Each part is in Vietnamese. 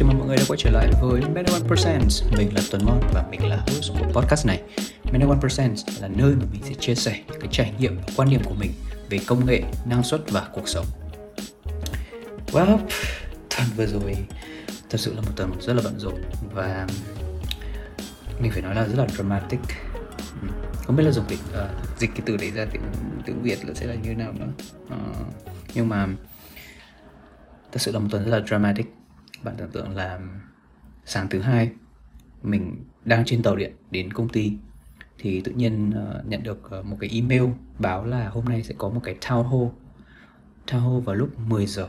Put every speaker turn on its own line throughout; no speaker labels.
Chào mừng mọi người đã quay trở lại với Meta One Percent. Mình là Tuấn Mon và mình là host của podcast này. Meta One Percent là nơi mà mình sẽ chia sẻ cái trải nghiệm và quan điểm của mình về công nghệ, năng suất và cuộc sống. Well, tuần vừa rồi thật sự là một tuần rất là bận rộn và mình phải nói là rất là dramatic. Không biết là dùng tiếng uh, ờ, dịch cái từ đấy ra tiếng tiếng Việt là sẽ là như thế nào nữa. Uh, nhưng mà thật sự là một tuần rất là dramatic bạn tưởng tượng là sáng thứ hai mình đang trên tàu điện đến công ty thì tự nhiên uh, nhận được uh, một cái email báo là hôm nay sẽ có một cái town hall. Town hall vào lúc 10 giờ.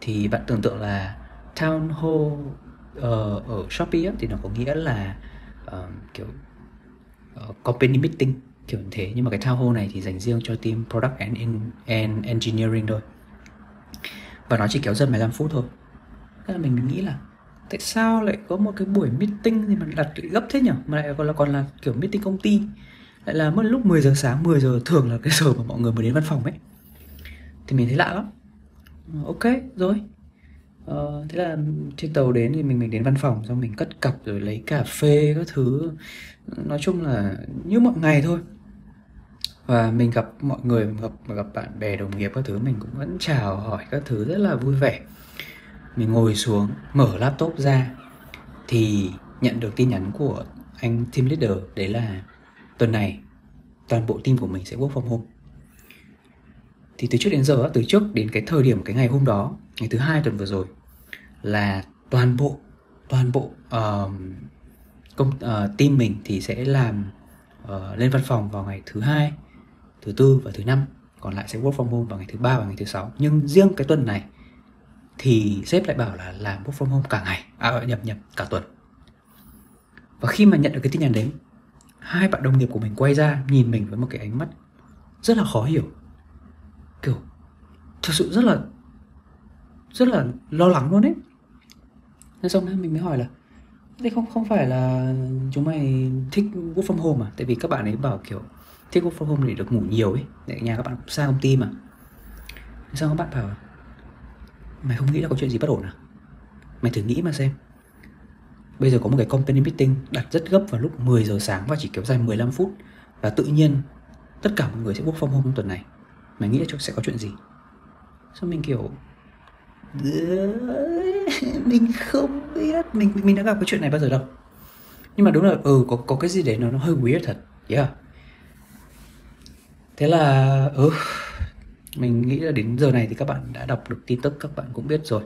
Thì bạn tưởng tượng là town hall uh, ở Shopee ấy, thì nó có nghĩa là uh, kiểu uh, company meeting kiểu như thế. Nhưng mà cái town hall này thì dành riêng cho team product and, and engineering thôi. Và nó chỉ kéo dần 15 phút thôi thế là mình, nghĩ là tại sao lại có một cái buổi meeting thì mà đặt gấp thế nhỉ mà lại còn là còn là kiểu meeting công ty. Lại là mất lúc 10 giờ sáng 10 giờ thường là cái giờ mà mọi người mới đến văn phòng ấy. Thì mình thấy lạ lắm. Ờ, ok rồi. Ờ, thế là trên tàu đến thì mình mình đến văn phòng xong mình cất cặp rồi lấy cà phê các thứ. Nói chung là như mọi ngày thôi. Và mình gặp mọi người gặp gặp bạn bè đồng nghiệp các thứ mình cũng vẫn chào hỏi các thứ rất là vui vẻ mình ngồi xuống mở laptop ra thì nhận được tin nhắn của anh team leader đấy là tuần này toàn bộ team của mình sẽ work from home. Thì từ trước đến giờ từ trước đến cái thời điểm cái ngày hôm đó ngày thứ hai tuần vừa rồi là toàn bộ toàn bộ uh, công uh, team mình thì sẽ làm uh, lên văn phòng vào ngày thứ hai thứ tư và thứ năm còn lại sẽ work from home vào ngày thứ ba và ngày thứ sáu. Nhưng riêng cái tuần này thì sếp lại bảo là làm work from home cả ngày à nhập nhập cả tuần. Và khi mà nhận được cái tin nhắn đấy, hai bạn đồng nghiệp của mình quay ra nhìn mình với một cái ánh mắt rất là khó hiểu. Kiểu thực sự rất là rất là lo lắng luôn ấy. Nên xong mình mới hỏi là, thế không không phải là chúng mày thích work from home à? Tại vì các bạn ấy bảo kiểu, thích work from home để được ngủ nhiều ấy để nhà các bạn xa công ty mà. Sao các bạn bảo mày không nghĩ là có chuyện gì bất ổn à? Mày thử nghĩ mà xem. Bây giờ có một cái company meeting đặt rất gấp vào lúc 10 giờ sáng và chỉ kéo dài 15 phút. Và tự nhiên, tất cả mọi người sẽ bốc phong hôm tuần này. Mày nghĩ là sẽ có chuyện gì? Sao mình kiểu mình không biết, mình mình đã gặp cái chuyện này bao giờ đâu. Nhưng mà đúng là ừ có có cái gì đấy nó nó hơi weird thật. Yeah. Thế là ừ mình nghĩ là đến giờ này thì các bạn đã đọc được tin tức các bạn cũng biết rồi.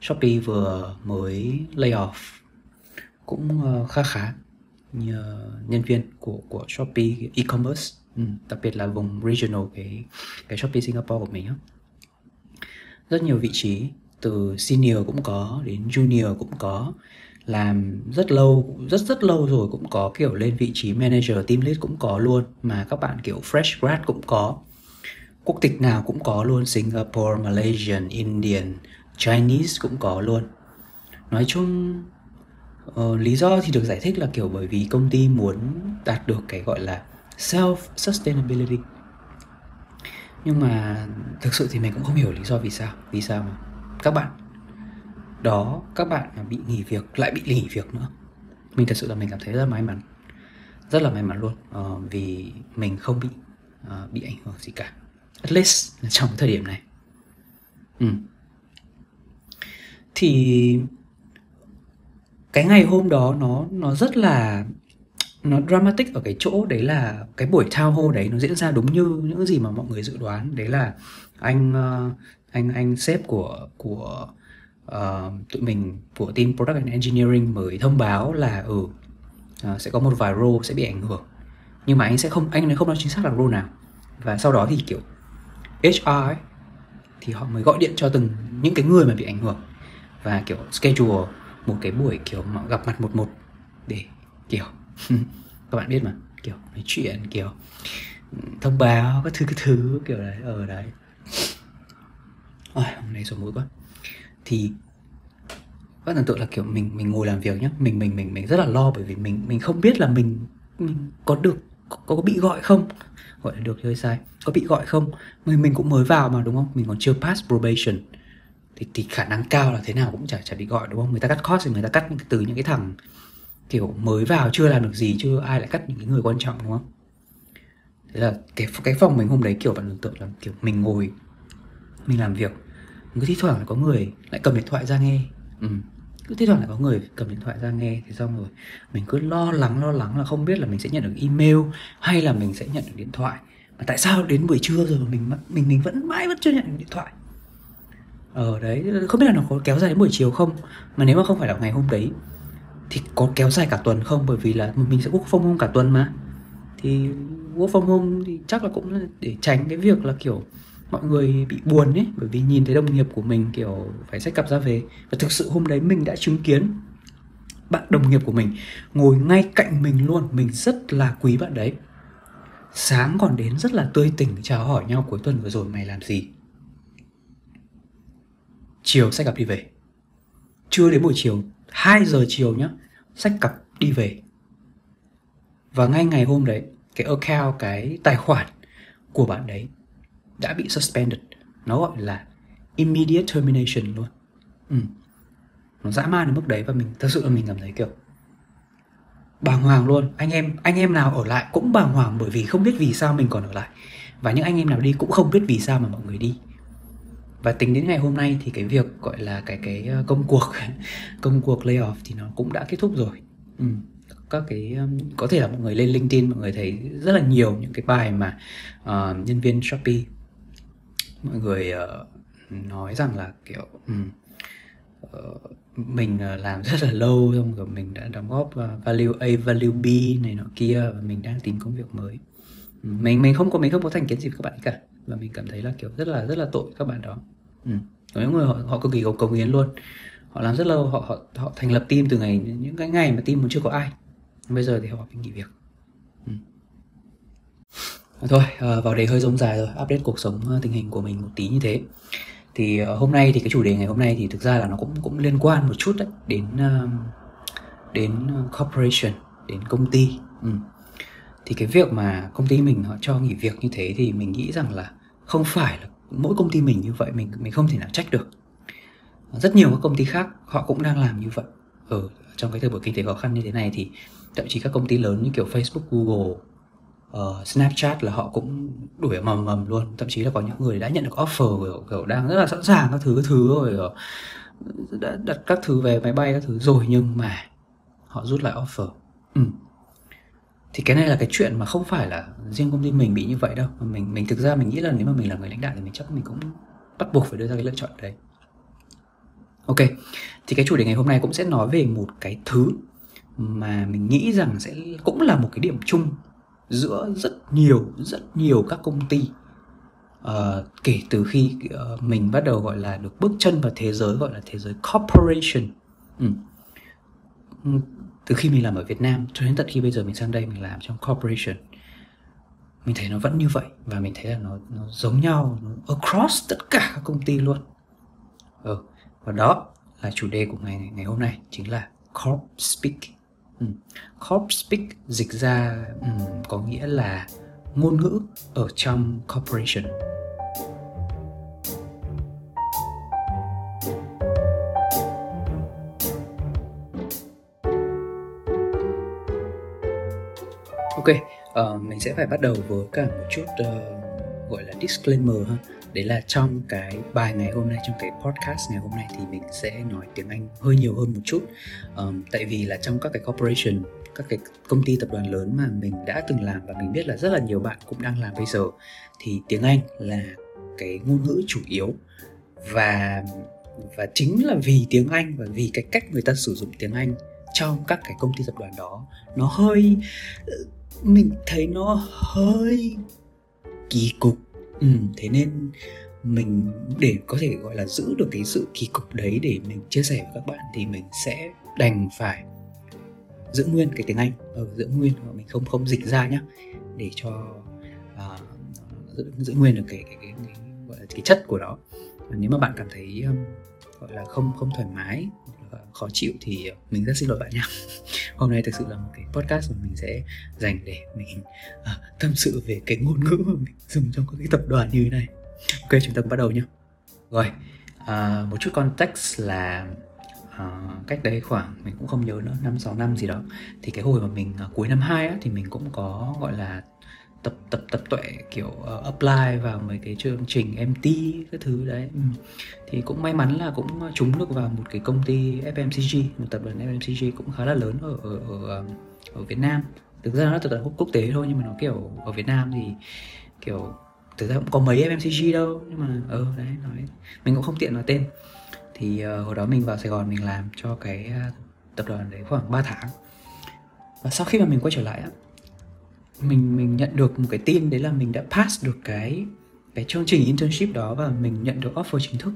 Shopee vừa mới lay off cũng ờ, khá khá như nhân viên của của Shopee e-commerce ừ, đặc biệt là vùng regional cái cái Shopee Singapore của mình á. Rất nhiều vị trí từ senior cũng có đến junior cũng có làm rất lâu rất rất lâu rồi cũng có kiểu lên vị trí manager team lead cũng có luôn mà các bạn kiểu fresh grad cũng có quốc tịch nào cũng có luôn Singapore, Malaysian, Indian, Chinese cũng có luôn. Nói chung uh, lý do thì được giải thích là kiểu bởi vì công ty muốn đạt được cái gọi là self sustainability nhưng mà thực sự thì mình cũng không hiểu lý do vì sao vì sao mà các bạn đó các bạn bị nghỉ việc lại bị nghỉ việc nữa. Mình thật sự là mình cảm thấy rất may mắn rất là may mắn luôn uh, vì mình không bị uh, bị ảnh hưởng gì cả at least trong thời điểm này. Ừ. thì cái ngày hôm đó nó nó rất là nó dramatic ở cái chỗ đấy là cái buổi thao hô đấy nó diễn ra đúng như những gì mà mọi người dự đoán. Đấy là anh ờ, anh anh sếp của của uh, tụi mình của team product and engineering mới thông báo là ừ uh, sẽ có một vài role sẽ bị ảnh hưởng. Nhưng mà anh sẽ không anh không nói chính xác là role nào. Và sau đó thì kiểu HR ấy thì họ mới gọi điện cho từng những cái người mà bị ảnh hưởng. Và kiểu schedule một cái buổi kiểu mà gặp mặt một một để kiểu các bạn biết mà kiểu nói chuyện kiểu ừ, thông báo các thứ các thứ kiểu đấy ở đấy. Ôi, hôm nay sổ mũi quá. Thì các tưởng tượng là kiểu mình mình ngồi làm việc nhá mình mình mình mình rất là lo bởi vì mình mình không biết là mình mình có được có, có bị gọi không gọi là được hơi sai. Có bị gọi không? Mình mình cũng mới vào mà đúng không? Mình còn chưa pass probation. Thì, thì khả năng cao là thế nào cũng chả chả bị gọi đúng không? Người ta cắt cost thì người ta cắt từ những cái thằng kiểu mới vào chưa làm được gì chưa ai lại cắt những cái người quan trọng đúng không? Thế là cái cái phòng mình hôm đấy kiểu bạn tưởng tượng là kiểu mình ngồi mình làm việc. Cứ thi thoảng là có người lại cầm điện thoại ra nghe. Ừ cứ thi thoảng lại có người cầm điện thoại ra nghe, thì xong rồi mình cứ lo lắng lo lắng là không biết là mình sẽ nhận được email hay là mình sẽ nhận được điện thoại. Mà tại sao đến buổi trưa rồi mà mình mình mình vẫn mãi vẫn chưa nhận được điện thoại? Ở đấy, không biết là nó có kéo dài đến buổi chiều không? Mà nếu mà không phải là ngày hôm đấy, thì có kéo dài cả tuần không? Bởi vì là mình sẽ work from home cả tuần mà. Thì work from home thì chắc là cũng để tránh cái việc là kiểu mọi người bị buồn ấy, bởi vì nhìn thấy đồng nghiệp của mình, kiểu, phải sách cặp ra về. Và thực sự hôm đấy mình đã chứng kiến bạn đồng nghiệp của mình ngồi ngay cạnh mình luôn. Mình rất là quý bạn đấy. Sáng còn đến rất là tươi tỉnh chào hỏi nhau, cuối tuần vừa rồi mày làm gì? Chiều sách cặp đi về. Chưa đến buổi chiều 2 giờ chiều nhá sách cặp đi về. Và ngay ngày hôm đấy, cái account, cái tài khoản của bạn đấy đã bị suspended. Nó gọi là immediate termination luôn. Ừ. nó dã man đến mức đấy và mình thật sự là mình cảm thấy kiểu bàng hoàng luôn. Anh em anh em nào ở lại cũng bàng hoàng bởi vì không biết vì sao mình còn ở lại. Và những anh em nào đi cũng không biết vì sao mà mọi người đi. Và tính đến ngày hôm nay thì cái việc gọi là cái cái ờ, công cuộc công cuộc layoff thì nó cũng đã kết thúc rồi. Ừ. các cái có thể là mọi người lên LinkedIn mọi người thấy rất là nhiều những cái bài mà uh, nhân viên Shopee mọi người uh, nói rằng là kiểu um, uh, mình ờ, làm rất là lâu xong rồi mình đã đóng góp uh, value A value B này nọ kia và mình đang tìm công việc mới. Mình mình không có mình không có thành kiến gì với các bạn cả. Và mình cảm thấy là kiểu rất là rất là tội các bạn đó. Ừ. có những người họ, họ cực kỳ cầu cống hiến luôn. Họ làm rất lâu họ họ họ thành lập team từ ngày những cái ngày mà team còn chưa có ai. Bây giờ thì họ phải nghỉ việc. Ừ thôi ờ, vào đề hơi rông dài rồi update cuộc sống ờ, tình hình của mình một tí như thế. Thì ờ, hôm nay thì cái chủ đề ngày hôm nay thì thực ra là nó cũng cũng liên quan một chút đấy đến đến corporation đến công ty. Ừ. thì cái việc mà công ty mình họ cho nghỉ việc như thế thì mình nghĩ rằng là không phải là mỗi công ty mình như vậy mình mình không thể nào trách được. Rất nhiều các công ty khác họ cũng đang làm như vậy. Ở trong cái thời buổi kinh tế khó khăn như thế này thì thậm chí các công ty lớn như kiểu Facebook, Google, uh, Snapchat là họ cũng đuổi mầm mầm luôn. Thậm chí là có những người đã nhận được offer kiểu, kiểu đang rất là sẵn sàng các thứ các thứ rồi đã đặt các thứ về máy bay các thứ rồi nhưng mà họ rút lại offer. Ừ. Thì cái này là cái chuyện mà không phải là riêng công ty mình bị như vậy đâu. Mà mình mình thực ra mình nghĩ là nếu mà mình là người lãnh đạo thì mình chắc mình cũng bắt buộc phải đưa ra cái lựa chọn đấy. Ok. Thì cái chủ đề ngày hôm nay cũng sẽ nói về một cái thứ mà mình nghĩ rằng sẽ cũng là một cái điểm chung giữa rất nhiều rất nhiều các công ty uh, kể từ khi uh, mình bắt đầu gọi là được bước chân vào thế giới gọi là thế giới corporation ừ. ừ từ khi mình làm ở Việt Nam cho đến tận khi bây giờ mình sang đây mình làm trong corporation mình thấy nó vẫn như vậy và mình thấy là nó nó giống nhau nó across tất cả các công ty luôn ừ. và đó là chủ đề của ngày ngày hôm nay chính là corp speak. Ừ. corp speak dịch ra um, có nghĩa là ngôn ngữ ở trong corporation Ok, uh, mình sẽ phải bắt đầu với cả một chút uh, gọi là disclaimer ha. Đấy là trong cái bài ngày hôm nay, trong cái podcast ngày hôm nay thì mình sẽ nói tiếng Anh hơi nhiều hơn một chút. Um, tại vì là trong các cái corporation, các cái công ty tập đoàn lớn mà mình đã từng làm và mình biết là rất là nhiều bạn cũng đang làm bây giờ thì tiếng Anh là cái ngôn ngữ chủ yếu và và chính là vì tiếng Anh và vì cái cách người ta sử dụng tiếng Anh trong các cái công ty tập đoàn đó nó hơi ờ, mình thấy nó hơi kỳ cục ừ, thế nên mình để có thể gọi là giữ được cái sự kỳ cục đấy để mình chia sẻ với các bạn thì mình sẽ đành phải giữ nguyên cái tiếng anh. Ở ừ, giữ nguyên mình không không dịch ra nhá để cho uh, giữ, giữ nguyên được cái cái, cái, cái, gọi là cái chất của nó. Và nếu mà bạn cảm thấy um, gọi là không không thoải mái khó chịu thì mình rất xin lỗi bạn nha hôm nay thực sự là một cái podcast mà mình sẽ dành để mình à, tâm sự về cái ngôn ngữ mà mình dùng trong các cái tập đoàn như thế này. Ok chúng ta bắt đầu nhé rồi à, một chút context là à, cách đây khoảng mình cũng không nhớ nữa năm sáu năm gì đó. Thì cái hồi mà mình à, cuối năm 2 á, thì mình cũng có gọi là tập tập tập tuệ kiểu uh, apply vào mấy cái chương trình MT các thứ đấy. Ừ. thì cũng may mắn là cũng trúng được vào một cái công ty FMCG một tập đoàn FMCG cũng khá là lớn ở ở ở, ở Việt Nam. Thực ra nó là tập đoàn quốc tế thôi nhưng mà nó kiểu ở Việt Nam thì kiểu thực ra cũng có mấy FMCG đâu nhưng mà ờ đấy nói mình cũng không tiện nói tên. Thì uh, hồi đó mình vào Sài Gòn mình làm cho cái uh, tập đoàn đấy khoảng 3 tháng. Và sau khi mà mình quay trở lại á mình mình nhận được một cái tin đấy là mình đã pass được cái cái chương trình internship đó và mình nhận được offer chính thức.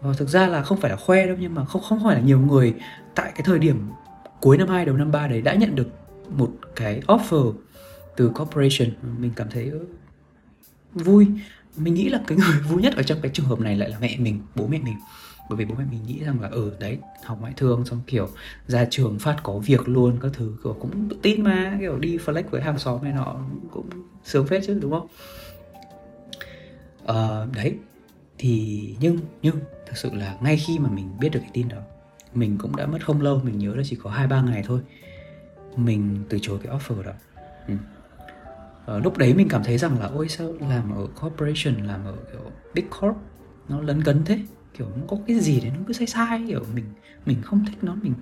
Và thực ra là không phải là khoe đâu, nhưng mà không không phải là nhiều người tại cái thời điểm cuối năm 2 đầu năm 3 đấy đã nhận được một cái offer từ corporation. Mình cảm thấy ừ, vui. Mình nghĩ là cái người vui nhất ở trong cái trường hợp này lại là mẹ mình, bố mẹ mình bởi vì bố mẹ mình nghĩ rằng là ừ đấy học ngoại thương xong kiểu ra trường phát có việc luôn các thứ kiểu cũng tin mà kiểu đi flex với hàng xóm này nọ cũng sướng phết chứ đúng không? Ờ, đấy thì nhưng nhưng thật sự là ngay khi mà mình biết được cái tin đó mình cũng đã mất không lâu mình nhớ là chỉ có hai ba ngày thôi mình từ chối cái offer đó. Ừ. ờ, lúc đấy mình cảm thấy rằng là ôi sao làm ở corporation làm ở kiểu big corp nó lấn cấn thế kiểu nó có cái gì đấy nó cứ sai sai kiểu mình mình không thích nó mình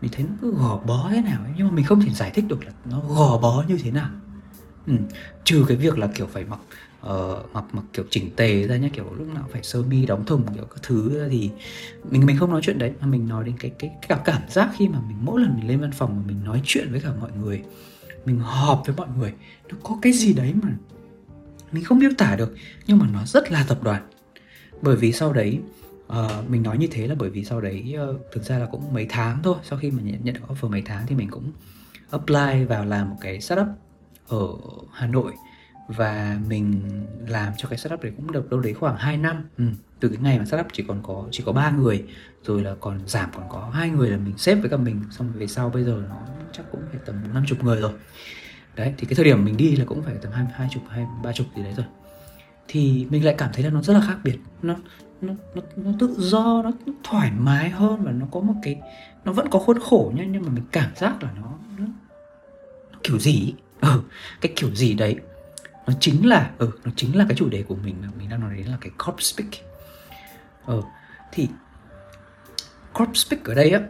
mình thấy nó cứ gò bó thế nào ấy nhưng mà mình không thể giải thích được là nó gò bó như thế nào ừ. trừ cái việc là kiểu phải mặc uh, mặc mặc kiểu chỉnh tề ra nhá kiểu lúc nào phải sơ mi đóng thùng kiểu các thứ thì mình mình không nói chuyện đấy mà mình nói đến cái cái, cái cảm cảm giác khi mà mình mỗi lần mình lên văn phòng mà mình nói chuyện với cả mọi người mình họp với mọi người nó có cái gì đấy mà mình không miêu tả được nhưng mà nó rất là tập đoàn bởi vì sau đấy uh, mình nói như thế là bởi vì sau đấy uh, thực ra là cũng mấy tháng thôi. Sau khi mà nhận, nhận được offer mấy tháng thì mình cũng apply vào làm một cái startup ở Hà Nội. Và mình làm cho cái startup đấy cũng được đâu đấy khoảng 2 năm. Ừ. từ cái ngày mà startup chỉ còn có chỉ có ba người rồi là còn giảm còn có hai người là mình xếp với cả mình. Xong rồi về sau bây giờ nó chắc cũng phải tầm năm chục người rồi. Đấy thì cái thời điểm mình đi là cũng phải tầm hai hai chục hai ba chục gì đấy rồi thì mình lại cảm thấy là nó rất là khác biệt. Nó nó nó, nó tự do nó, nó thoải mái hơn và nó có một cái nó vẫn có khuôn khổ nhá nhưng mà mình cảm giác là nó nó, nó kiểu gì ừ, cái kiểu gì đấy nó chính là ừ, nó chính là cái chủ đề của mình mà mình đang nói đến là cái corp speak ừ, thì corp speak ở đây á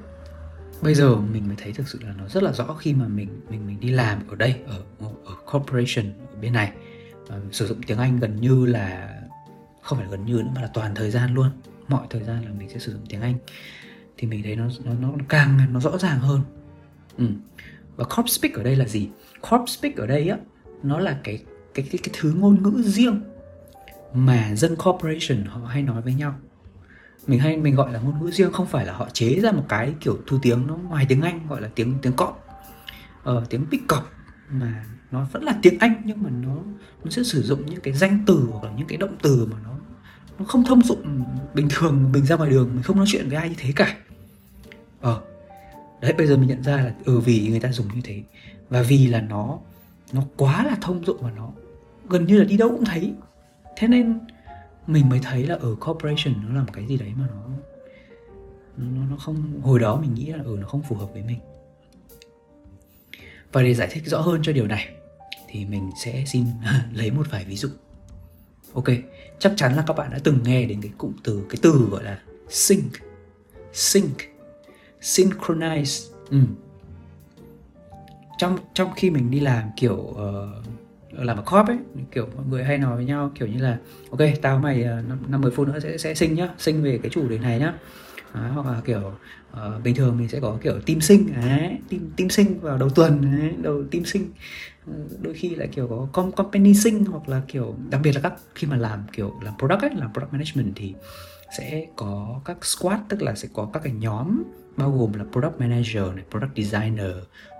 bây giờ mình mới thấy thực sự là nó rất là rõ khi mà mình mình mình đi làm ở đây ở ở corporation ở bên này. Ờ, sử dụng tiếng Anh gần như là không phải gần như nữa mà là toàn thời gian luôn. Mọi thời gian là mình sẽ sử dụng tiếng Anh. Thì mình thấy nó nó nó càng nó rõ ràng hơn. Ừ. và corp speak ở đây là gì? Corp speak ở đây á nó là cái cái cái cái thứ ngôn ngữ riêng mà dân corporation họ hay nói với nhau. Mình hay mình gọi là ngôn ngữ riêng không phải là họ chế ra một cái kiểu thu tiếng nó ngoài tiếng Anh gọi là tiếng tiếng cọp ờ, tiếng pick cọp mà nó vẫn là tiếng Anh, nhưng mà nó nó sẽ sử dụng những cái danh từ hoặc là những cái động từ mà nó nó không thông dụng bình thường, mình ra ngoài đường mình không nói chuyện với ai như thế cả. Ờ đấy, bây giờ mình nhận ra là ừ vì người ta dùng như thế và vì là nó nó quá là thông dụng và nó gần như là đi đâu cũng thấy. Thế nên mình mới thấy là ở corporation nó là một cái gì đấy mà nó nó nó không, hồi đó mình nghĩ là ừ nó không phù hợp với mình. Và để giải thích rõ hơn cho điều này thì mình sẽ xin lấy một vài ví dụ. Ok chắc chắn là các bạn đã từng nghe đến cái cụm từ cái từ gọi là sync sync synchronize. Ừ. trong trong khi mình đi làm kiểu uh, làm ở corp ấy kiểu mọi người hay nói với nhau kiểu như là ok tao mày uh, năm, năm mười phút nữa sẽ sẽ sinh nhá sinh về cái chủ đề này nhá. Đấy, hoặc là kiểu uh, bình thường mình sẽ có kiểu team sinh đấy, team, team sinh vào đầu tuần đấy, đầu team sinh đôi khi lại kiểu có com company sinh hoặc là kiểu đặc biệt là các khi mà làm kiểu làm product ấy làm product management thì sẽ có các squad tức là sẽ có các cái nhóm bao gồm là product manager này product designer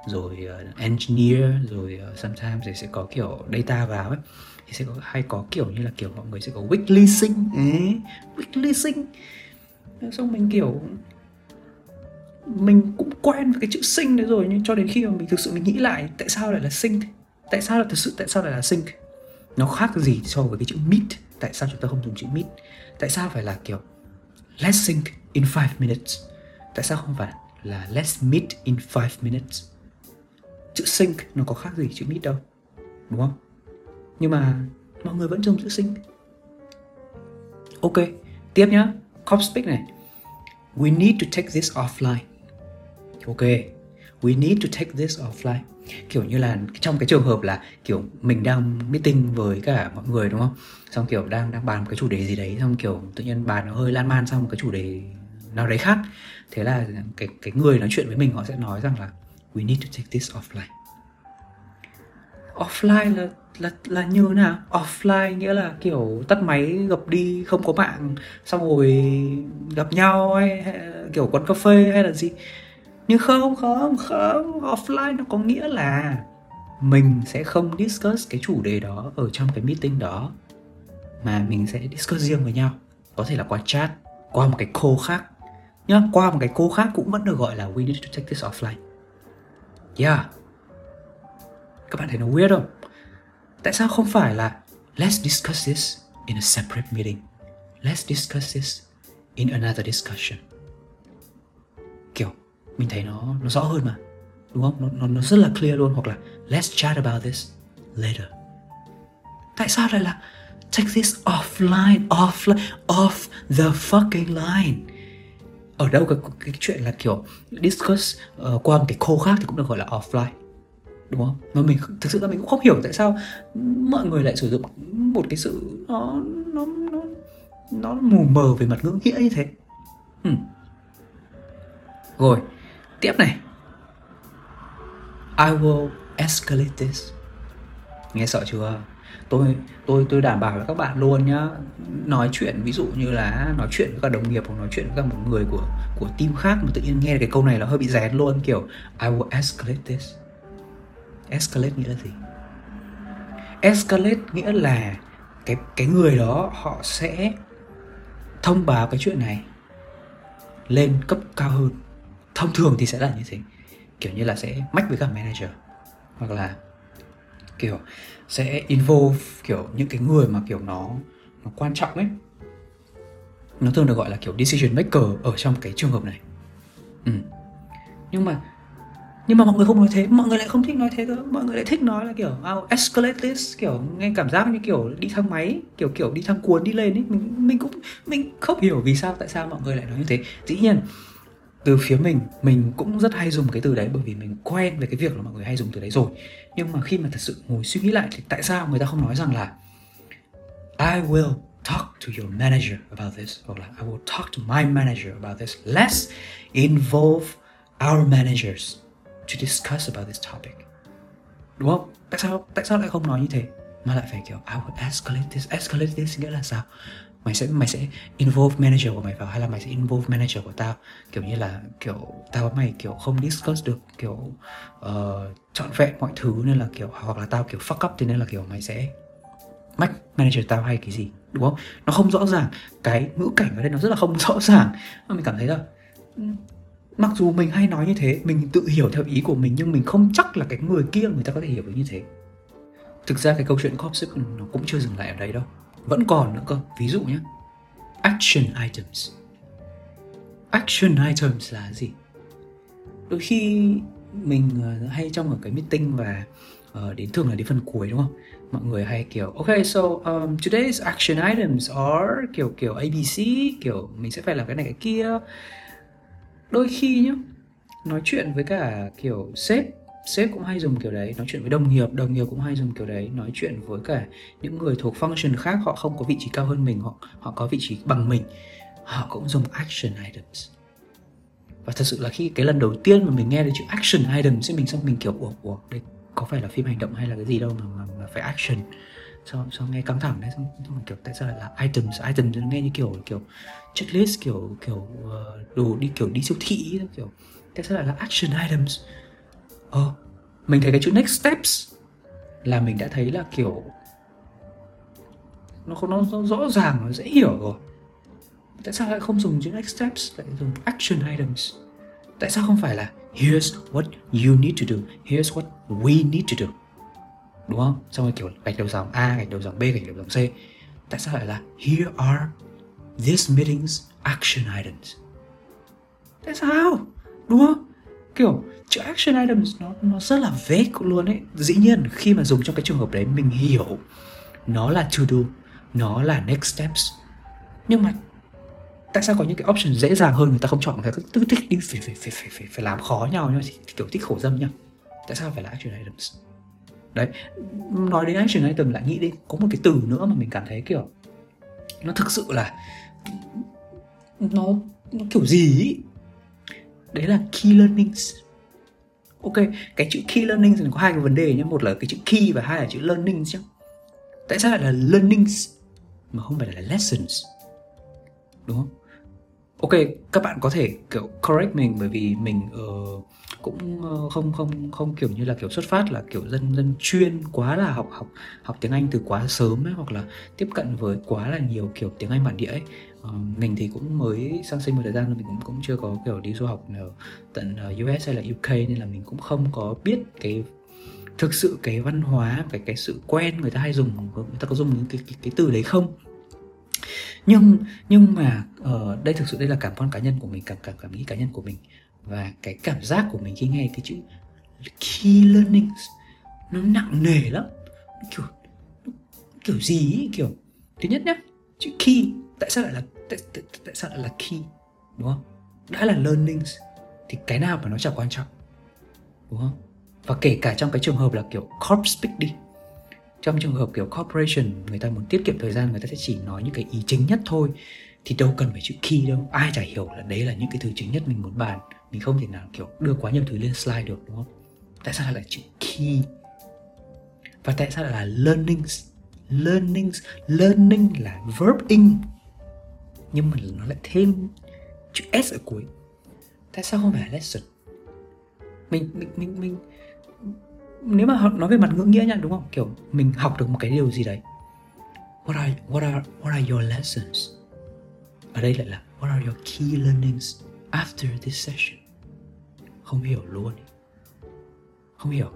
rồi uh, engineer rồi uh, sometimes thì sẽ có kiểu data vào ấy. Thì sẽ có hay có kiểu như là kiểu mọi người sẽ có weekly sinh. Ấy weekly sinh. Xong mình kiểu mình cũng quen với cái chữ sinh đấy rồi, nhưng cho đến khi mà mình thực sự mình nghĩ lại, tại sao lại là sinh? Tại sao là thực sự, tại sao lại là sinh? Nó khác gì so với cái chữ meet? Tại sao chúng ta không dùng chữ meet? Tại sao phải là kiểu let's sink in 5 minutes? Tại sao không phải là let's meet in 5 minutes? Chữ sink nó có khác gì chữ meet đâu, đúng không? Nhưng mà mọi người vẫn dùng chữ sink ok, tiếp nhá. Cop speak này. We need to take this offline ok we need to take this offline. Kiểu như là trong cái trường hợp là kiểu mình đang meeting với cả mọi người đúng không? Xong kiểu đang đang bàn một cái chủ đề gì đấy xong kiểu tự nhiên bàn nó hơi lan man sang một cái chủ đề nào đấy khác. Thế là cái cái người nói chuyện với mình họ sẽ nói rằng là we need to take this offline. Offline là là là như thế nào? Offline nghĩa là kiểu tắt máy gặp đi không có mạng xong rồi gặp nhau hay, hay kiểu quán cà phê hay là gì? Nhưng không không không offline nó có nghĩa là mình sẽ không discuss cái chủ đề đó ở trong cái meeting đó, mà mình sẽ discuss riêng với nhau. Có thể là qua chat, qua một cái call khác. Nhá, qua một cái call khác cũng vẫn được gọi là we need to take this offline. Yeah. Các bạn thấy nó weird không? Tại sao không phải là let's discuss this in a separate meeting? Let's discuss this in another discussion mình thấy nó nó rõ hơn mà đúng không? Nó, nó, nó rất là clear luôn hoặc là let's chat about this later. Tại sao lại là take this offline offline off the fucking line? Ở đâu cái, cái chuyện là kiểu discuss uh, qua một cái khô khác thì cũng được gọi là offline đúng không? Mà mình thực sự là mình cũng không hiểu tại sao mọi người lại sử dụng một cái sự nó nó nó nó mù mờ về mặt ngữ nghĩa như thế. Hmm. rồi tiếp này. I will escalate this. Nghe sợ chưa? Tôi tôi tôi đảm bảo là các bạn luôn nhá. Nói chuyện, ví dụ như là nói chuyện với các đồng nghiệp hoặc nói chuyện với các một người của của team khác mà tự nhiên nghe cái câu này là hơi bị rén luôn, kiểu, I will escalate this. Escalate nghĩa là gì? Escalate nghĩa là cái cái người đó họ sẽ thông báo cái chuyện này lên cấp cao hơn thông thường thì sẽ là như thế. Kiểu như là sẽ mách với các manager. Hoặc là kiểu sẽ involve kiểu những cái người mà kiểu nó nó quan trọng ấy. Nó thường được gọi là kiểu decision maker ở trong cái trường hợp này. Ừ. nhưng mà nhưng mà mọi người không nói thế. Mọi người lại không thích nói thế cơ. Mọi người lại thích nói là kiểu oh, escalate this. Kiểu nghe cảm giác như kiểu đi thang máy kiểu kiểu đi thang cuốn đi lên ấy. Mình mình cũng mình không hiểu vì sao tại sao mọi người lại nói như thế. Dĩ nhiên từ phía mình mình cũng rất hay dùng cái từ đấy bởi vì mình quen về cái việc là mọi người hay dùng từ đấy rồi. Nhưng mà khi mà thật sự ngồi suy nghĩ lại thì tại sao người ta không nói rằng là, I will talk to your manager about this hoặc là, I will talk to my manager about this let's involve our managers to discuss about this topic. Đúng không? Tại sao tại sao lại không nói như thế? Mà lại phải kiểu, I will escalate this escalate this nghĩa là sao? Mày sẽ mày sẽ involve manager của mày vào hay là mày sẽ involve manager của tao? Kiểu như là kiểu tao với mày kiểu không discuss được kiểu uh, trọn vẹn mọi thứ nên là kiểu hoặc là tao kiểu fuck up thế nên là kiểu mày sẽ mách manager tao hay cái gì đúng không? Nó không rõ ràng. Cái ngữ cảnh ở đây nó rất là không rõ ràng. Mà mình cảm thấy là ừ, mặc dù mình hay nói như thế mình tự hiểu theo ý của mình nhưng mình không chắc là cái người kia người ta có thể hiểu được như thế. Thực ra cái câu chuyện copship nó cũng chưa dừng lại ở đây đâu vẫn còn nữa cơ. Ví dụ nhé action items. Action items là gì? Đôi khi mình ờ, hay trong ở cái meeting và uh, đến thường là đến phần cuối đúng không? Mọi người hay kiểu okay so um, today's action items are kiểu kiểu abc kiểu mình sẽ phải làm cái này cái kia. Đôi khi nhá nói chuyện với cả kiểu sếp sếp cũng hay dùng kiểu đấy nói chuyện với đồng nghiệp đồng nghiệp cũng hay dùng kiểu đấy nói chuyện với cả những người thuộc function khác họ không có vị trí cao hơn mình họ họ có vị trí bằng mình. Họ cũng dùng action items. Và thật sự là khi cái lần đầu tiên mà mình nghe được chữ action items thì mình xong mình kiểu ủa ủa đây có phải là phim hành động hay là cái gì đâu mà mà, mà phải action? Sao sao nghe căng thẳng đấy xong, xong kiểu tại sao lại là items items nghe như kiểu kiểu checklist kiểu kiểu uh, đồ đi kiểu đi siêu thị kiểu tại sao lại là action items? Ờ mình thấy cái chữ next steps là mình đã thấy là kiểu nó không nó rõ ràng, nó dễ hiểu rồi tại sao lại không dùng chữ next steps, lại dùng action items tại sao không phải là here's what you need to do, here's what we need to do đúng không xong rồi kiểu gạch đầu dòng a, gạch đầu dòng b, gạch đầu dòng c tại sao lại là here are These meetings action items. Tại sao? Đúng không? Kiểu chữ action items nó nó rất là vague luôn ấy. Dĩ nhiên khi mà dùng trong cái trường hợp đấy mình hiểu nó là to do, nó là next steps. Nhưng mà tại sao có những cái option dễ dàng hơn người ta không chọn người ta cứ thích đi phải phải phải phải phải, phải làm khó nhau nhá kiểu thích khổ dâm nhá tại sao phải là action items đấy nói đến action item lại nghĩ đi có một cái từ nữa mà mình cảm thấy kiểu nó thực sự là nó nó kiểu gì ý đấy là key learnings. Ok cái chữ key learnings thì có hai cái vấn đề nhé. Một là cái chữ key và hai là chữ learning chứ tại sao lại là learnings mà không phải là lessons? Đúng không? Ok các bạn có thể kiểu correct mình bởi vì mình uh, cũng uh, không không không kiểu như là kiểu xuất phát là kiểu dân dân chuyên quá là học học học tiếng Anh từ quá sớm ấy hoặc là tiếp cận với quá là nhiều kiểu tiếng Anh bản địa ấy mình thì cũng mới sang sinh một thời gian mình cũng cũng chưa có kiểu đi du học nào tận ờ, US hay là UK nên là mình cũng không có biết cái thực sự cái văn hóa cái cái sự quen người ta hay dùng người ta có dùng cái cái, cái từ đấy không? Nhưng nhưng mà uh, đây thực sự đây là cảm quan cá nhân của mình cảm cảm cảm nghĩ cá nhân của mình và cái cảm giác của mình khi nghe cái chữ key learnings nó nặng nề lắm. Nó kiểu nó kiểu gì ấy, kiểu thứ nhất nhá chữ key tại sao lại là tại, tại, tại sao lại là key? Đúng không? Đã là learnings thì cái nào mà nó chẳng quan trọng? Đúng không? Và kể cả trong cái trường hợp là kiểu corp speak đi. Trong trường hợp kiểu corporation người ta muốn tiết kiệm thời gian người ta sẽ chỉ nói những cái ý chính nhất thôi. Thì đâu cần phải chữ key đâu. Ai chả hiểu là đấy là những cái thứ chính nhất mình muốn bàn. Mình không thể nào kiểu đưa quá nhiều thứ lên slide được đúng không? Tại sao lại là chữ key? Và tại sao lại là learnings? Learnings learning là verb in nhưng mà nó lại thêm chữ s ở cuối. Tại sao không phải là lesson? Mình mình mình mình, nếu mà nói về mặt ngữ nghĩa nha, đúng không? Kiểu mình học được một cái điều gì đấy. What are what are what are your lessons? Ở đây lại là what are your key learnings after this session? Không hiểu luôn. Không hiểu.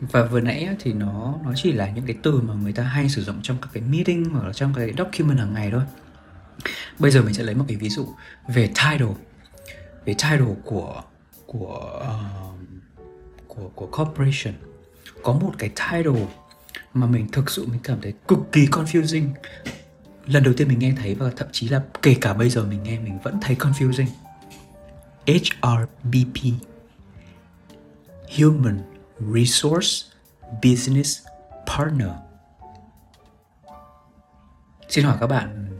Và vừa nãy thì nó nó chỉ là những cái từ mà người ta hay sử dụng trong các cái meeting hoặc là trong cái document hàng ngày thôi bây giờ mình sẽ lấy một cái ví dụ về title về title của của uh, của của corporation. Có một cái title mà mình thực sự mình cảm thấy cực kỳ confusing. Lần đầu tiên mình nghe thấy và thậm chí là kể cả bây giờ mình nghe mình vẫn thấy confusing. HRBP Human Resource Business Partner. Xin hỏi các bạn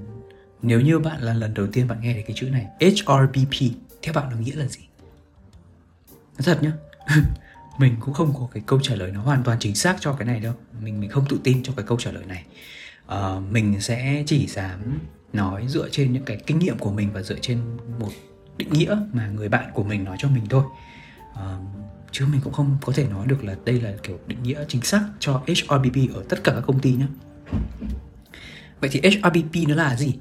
nếu như bạn là lần đầu tiên bạn nghe thấy cái chữ này HRBP theo bạn nó nghĩa là gì? Nói thật nhá. Mình cũng không có cái câu trả lời nó hoàn toàn chính xác cho cái này đâu. Mình mình không tự tin cho cái câu trả lời này. Uh, mình sẽ chỉ dám nói dựa trên những cái kinh nghiệm của mình và dựa trên một định nghĩa mà người bạn của mình nói cho mình thôi. Uh, chứ mình cũng không có thể nói được là đây là kiểu định nghĩa chính xác cho HRBP ở tất cả các công ty nhé vậy thì HRBP nó là gì?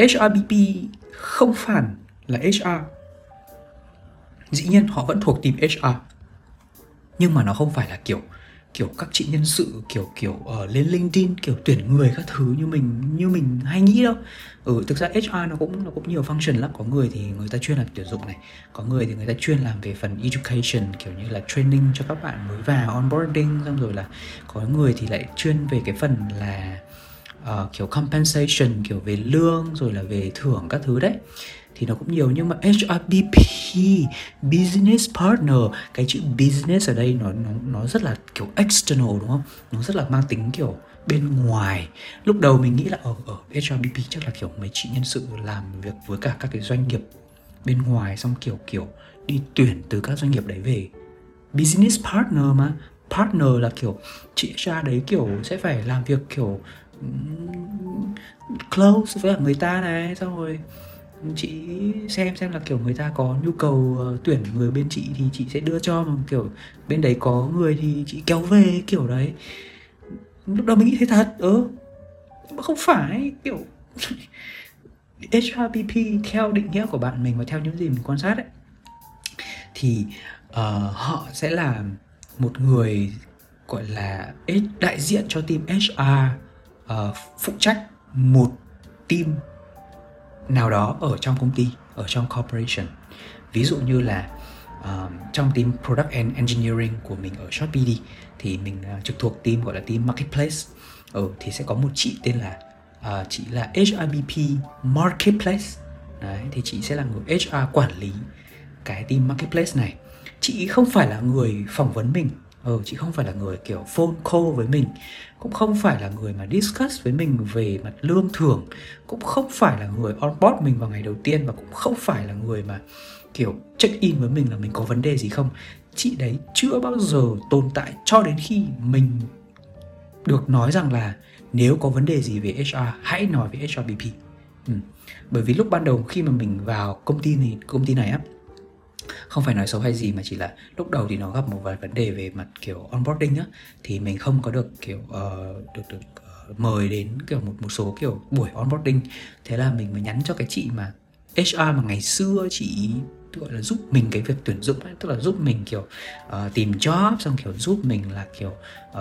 HRBP không phản là HR dĩ nhiên họ vẫn thuộc team HR nhưng mà nó không phải là kiểu kiểu các chị nhân sự kiểu kiểu ở uh, lên LinkedIn kiểu tuyển người các thứ như mình như mình hay nghĩ đâu. Ừ thực ra HR nó cũng nó cũng nhiều function lắm, có người thì người ta chuyên làm tuyển dụng này, có người thì người ta chuyên làm về phần education kiểu như là training cho các bạn mới vào onboarding xong rồi là có người thì lại chuyên về cái phần là uh, kiểu compensation kiểu về lương rồi là về thưởng các thứ đấy. Thì nó cũng nhiều nhưng mà HRBP business partner cái chữ business ở đây nó nó nó rất là kiểu external đúng không? Nó rất là mang tính kiểu bên ngoài. Lúc đầu mình nghĩ là ở ở HRBP chắc là kiểu mấy chị nhân sự làm việc với cả các cái doanh nghiệp bên ngoài xong kiểu kiểu đi tuyển từ các doanh nghiệp đấy về. Business partner mà. Partner là kiểu chị HR đấy kiểu sẽ phải làm việc kiểu close với người ta này xong rồi chị xem xem là kiểu người ta có nhu cầu ờ, tuyển người bên chị thì chị sẽ đưa cho mà kiểu bên đấy có người thì chị kéo về kiểu đấy. Lúc đó mình nghĩ thế thật ừ. Mà không phải kiểu HRBP theo định nghĩa của bạn mình và theo những gì mình quan sát ấy thì uh, họ sẽ là một người gọi là đại diện cho team HR uh, phụ trách một team nào đó ở trong công ty ở trong corporation. Ví dụ như là uh, trong team product and engineering của mình ở Shopee đi thì mình uh, trực thuộc team gọi là team marketplace. Ừ, thì sẽ có một chị tên là uh, chị là HRBP marketplace. Đấy thì chị sẽ là người HR quản lý cái team marketplace này. Chị không phải là người phỏng vấn mình ừ, chị không phải là người kiểu phone call với mình cũng không phải là người mà discuss với mình về mặt lương thưởng cũng không phải là người on board mình vào ngày đầu tiên và cũng không phải là người mà kiểu check in với mình là mình có vấn đề gì không chị đấy chưa bao giờ tồn tại cho đến khi mình được nói rằng là nếu có vấn đề gì về HR hãy nói với HRBP ừ. bởi vì lúc ban đầu khi mà mình vào công ty này công ty này á không phải nói xấu hay gì mà chỉ là lúc đầu thì nó gặp một vài vấn đề về mặt kiểu onboarding á thì mình không có được kiểu uh, được được uh, mời đến kiểu một một số kiểu buổi onboarding. Thế là mình mới nhắn cho cái chị mà HR mà ngày xưa chị gọi là giúp mình cái việc tuyển dụng ấy, tức là giúp mình kiểu uh, tìm job xong kiểu giúp mình là kiểu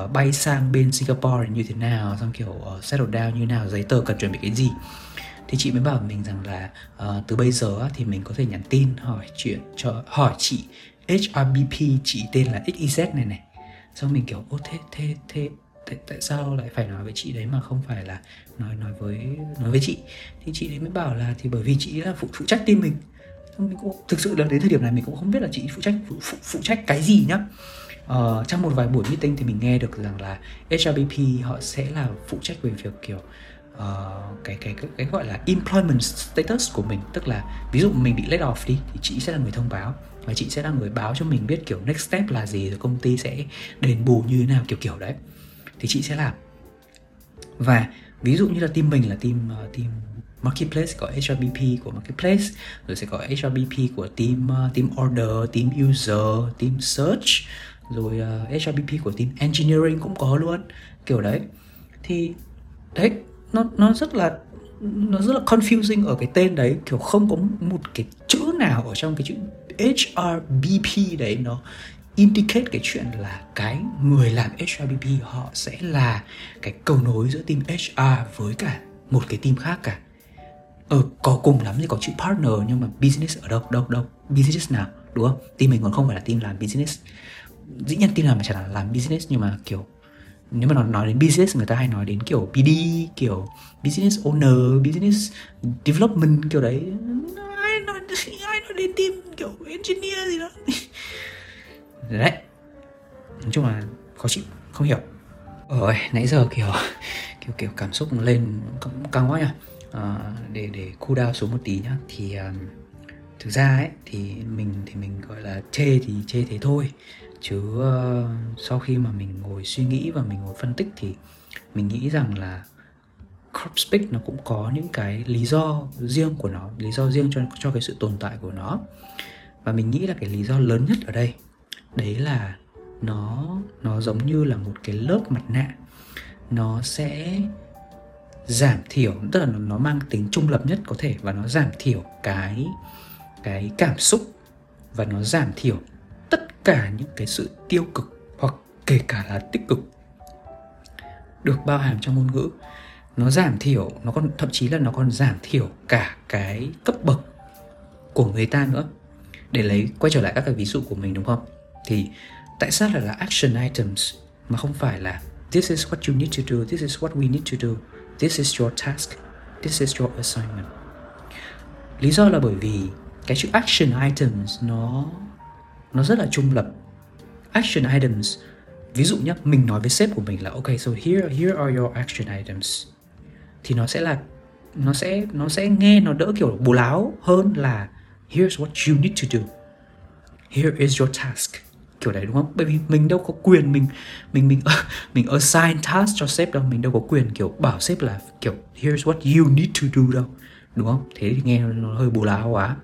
uh, bay sang bên Singapore như thế nào xong kiểu uh, settle down như nào giấy tờ cần chuẩn bị cái gì thì chị mới bảo mình rằng là uh, từ bây giờ thì mình có thể nhắn tin hỏi chuyện cho hỏi chị HRBP chị tên là XYZ này này. Xong mình kiểu ô thế thế thế tại, tại sao lại phải nói với chị đấy mà không phải là nói nói với nói với chị? Thì chị đấy mới bảo là thì bởi vì chị là phụ phụ trách team mình. Mình cũng thực sự là đến thời điểm này mình cũng không biết là chị phụ trách phụ, phụ, phụ trách cái gì nhá. Ờ, trong một vài buổi meeting thì mình nghe được rằng là HRBP họ sẽ là phụ trách về việc kiểu uh, cái, cái cái cái gọi là employment status của mình tức là ví dụ mình bị laid off đi thì chị sẽ là người thông báo và chị sẽ là người báo cho mình biết kiểu next step là gì rồi công ty sẽ đền bù như thế nào kiểu kiểu đấy. Thì chị sẽ làm. Và ví dụ như là team mình là team uh, team marketplace có HRBP của marketplace rồi sẽ có HRBP của team uh, team order team user team search rồi uh, HRBP của team engineering cũng có luôn kiểu đấy. Thì đấy nó nó rất là, nó rất là confusing ở cái tên đấy. Kiểu không có một cái chữ nào ở trong cái chữ HRBP đấy nó indicate cái chuyện là cái người làm HRBP họ sẽ là cái cầu nối giữa team HR với cả một cái team khác cả. Ờ có cùng lắm thì có chữ partner, nhưng mà business ở đâu đâu đâu? Business nào, đúng không? Team mình còn không phải là team làm business. Dĩ nhiên team làm mà chẳng là làm business, nhưng mà kiểu nếu mà nói, nói đến business người ta hay nói đến kiểu BD kiểu business owner business development kiểu đấy. Ai nói ai nói đến team kiểu engineer gì đó? Đấy. Nói chung là khó chịu không hiểu. Ôi nãy giờ kiểu kiểu kiểu cảm xúc lên cao quá nhá à, ờ, để để cool down xuống một tí nhá. Thì um, thực ra ấy thì mình thì mình gọi là chê thì chê thế thôi chứ uh, sau khi mà mình ngồi suy nghĩ và mình ngồi phân tích thì mình nghĩ rằng là crop speak nó cũng có những cái lý do riêng của nó lý do riêng cho cho cái sự tồn tại của nó. Và mình nghĩ là cái lý do lớn nhất ở đây đấy là nó nó giống như là một cái lớp mặt nạ. Nó sẽ giảm thiểu tức là nó mang tính trung lập nhất có thể và nó giảm thiểu cái cái cảm xúc và nó giảm thiểu tất cả những cái sự tiêu cực hoặc kể cả là tích cực được bao hàm trong ngôn ngữ. Nó giảm thiểu, nó còn, thậm chí là nó còn giảm thiểu cả cái cấp bậc của người ta nữa. Để lấy, quay trở lại các cái ví dụ của mình, đúng không? Thì tại sao lại là action items mà không phải là this is what you need to do, this is what we need to do, this is your task, this is your assignment lý do là bởi vì cái chữ action items nó nó rất là trung lập. Action items. Ví dụ nhé mình nói với sếp của mình là ok so here here are your action items. Thì nó sẽ là, nó sẽ nó sẽ nghe nó đỡ kiểu bù láo hơn là, here's what you need to do. Here is your task. Kiểu đấy, đúng không? Bởi vì mình đâu có quyền mình mình mình mình assign task cho sếp đâu, mình đâu có quyền kiểu bảo sếp là kiểu, here's what you need to do đâu. Đúng không? Thế thì nghe nó hơi bù láo quá.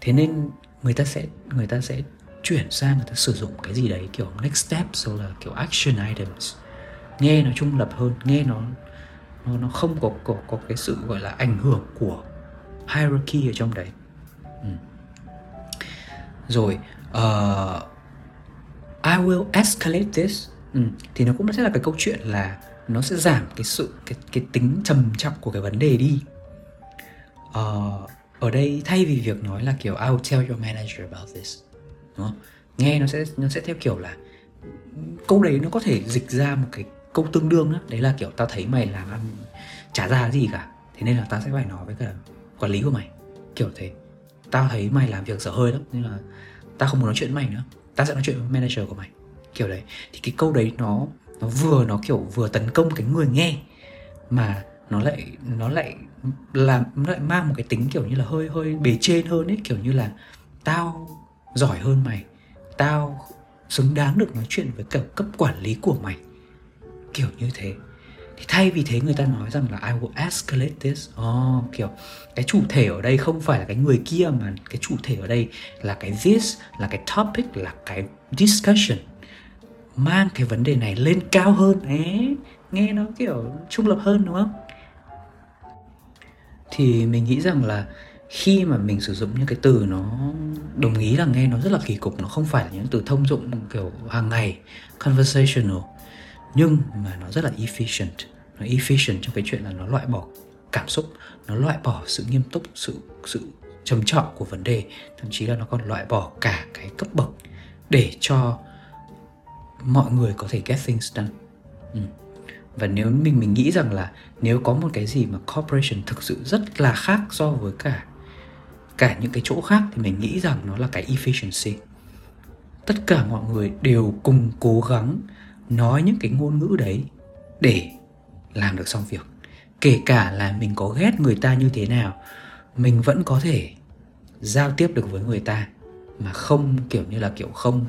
Thế nên người ta sẽ người ta sẽ chuyển sang người ta sử dụng cái gì đấy kiểu next step rồi là kiểu action items nghe nó trung lập hơn nghe nó nó nó không có có có cái sự gọi là ảnh hưởng của hierarchy ở trong đấy ừ. rồi uh, I will escalate this ừ. thì nó cũng sẽ là cái câu chuyện là nó sẽ giảm cái sự cái cái tính trầm trọng của cái vấn đề đi uh, ở đây, thay vì việc nói là kiểu I'll tell your manager about this đúng không? nghe nó sẽ nó sẽ theo kiểu là câu đấy nó có thể dịch ra một cái câu tương đương đó đấy là kiểu, tao thấy mày làm ăn trả ra gì cả, thế nên là tao sẽ phải nói với cả quản lý của mày kiểu thế. Tao thấy mày làm việc dở hơi lắm, nên là tao không muốn nói chuyện với mày nữa. Tao sẽ nói chuyện với manager của mày kiểu đấy. Thì cái câu đấy nó nó vừa, nó kiểu vừa tấn công cái người nghe, mà nó lại nó lại là nó lại mang một cái tính kiểu như là hơi hơi bề trên hơn ấy kiểu như là tao giỏi hơn mày tao xứng đáng được nói chuyện với cả cấp quản lý của mày. Kiểu như thế. Thì thay vì thế người ta nói rằng là I will escalate this. Oh, kiểu cái chủ thể ở đây không phải là cái người kia mà cái chủ thể ở đây là cái this là cái topic là cái discussion. Mang cái vấn đề này lên cao hơn. Ấy nghe nó kiểu trung lập hơn đúng không? Thì mình nghĩ rằng là khi mà mình sử dụng những cái từ nó đồng ý là nghe, nó rất là kỳ cục, nó không phải là những từ thông dụng kiểu hàng ngày, conversational, nhưng mà nó rất là efficient nó efficient trong cái chuyện là nó loại bỏ cảm xúc, nó loại bỏ sự nghiêm túc, sự sự trầm trọng của vấn đề, thậm chí là nó còn loại bỏ cả cái cấp bậc để cho mọi người có thể get things done ừ và nếu mình mình nghĩ rằng là nếu có một cái gì mà corporation thực sự rất là khác so với cả cả những cái chỗ khác thì mình nghĩ rằng nó là cái efficiency. Tất cả mọi người đều cùng cố gắng nói những cái ngôn ngữ đấy để làm được xong việc. Kể cả là mình có ghét người ta như thế nào, mình vẫn có thể giao tiếp được với người ta, mà không kiểu như là kiểu không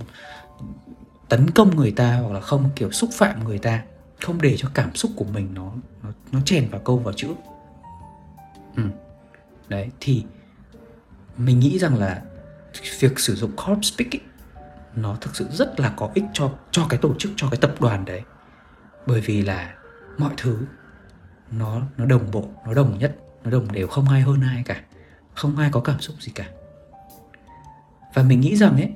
tấn công người ta hoặc là không kiểu xúc phạm người ta không để cho cảm xúc của mình nó nó, nó chèn vào câu vào chữ. Ừ. đấy thì mình nghĩ rằng là việc sử dụng corp speak ấy, nó thực sự rất là có ích cho cho cái tổ chức cho cái tập đoàn đấy. Bởi vì là mọi thứ nó nó đồng bộ nó đồng nhất nó đồng đều không ai hơn ai cả không ai có cảm xúc gì cả. Và mình nghĩ rằng ấy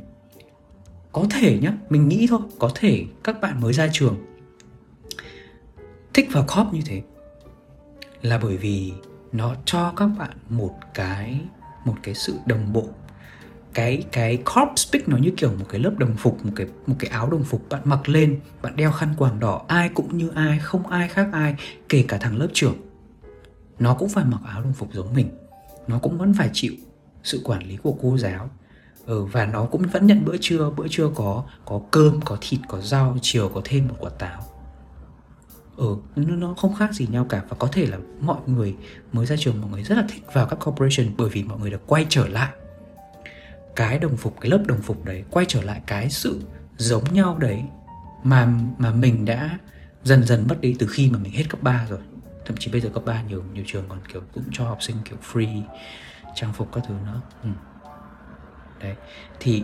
có thể nhá mình nghĩ thôi có thể các bạn mới ra trường thích vào corp như thế là bởi vì nó cho các bạn một cái một cái sự đồng bộ. Cái cái corp speak nó như kiểu một cái lớp đồng phục một cái một cái áo đồng phục bạn mặc lên bạn đeo khăn quàng đỏ ai cũng như ai không ai khác ai kể cả thằng lớp trưởng. Nó cũng phải mặc áo đồng phục giống mình. Nó cũng vẫn phải chịu sự quản lý của cô giáo. Ừ, và nó cũng vẫn nhận bữa trưa bữa trưa có có cơm có thịt có rau chiều có thêm một quả táo ừ nó không khác gì nhau cả và có thể là mọi người mới ra trường, mọi người rất là thích vào các corporation bởi vì mọi người được quay trở lại cái đồng phục, cái lớp đồng phục đấy, quay trở lại cái sự giống nhau đấy mà mà mình đã dần dần mất đi từ khi mà mình hết cấp 3 rồi thậm chí bây giờ cấp 3 nhiều nhiều trường còn kiểu cũng cho học sinh kiểu free trang phục các thứ nữa ừ. đấy, thì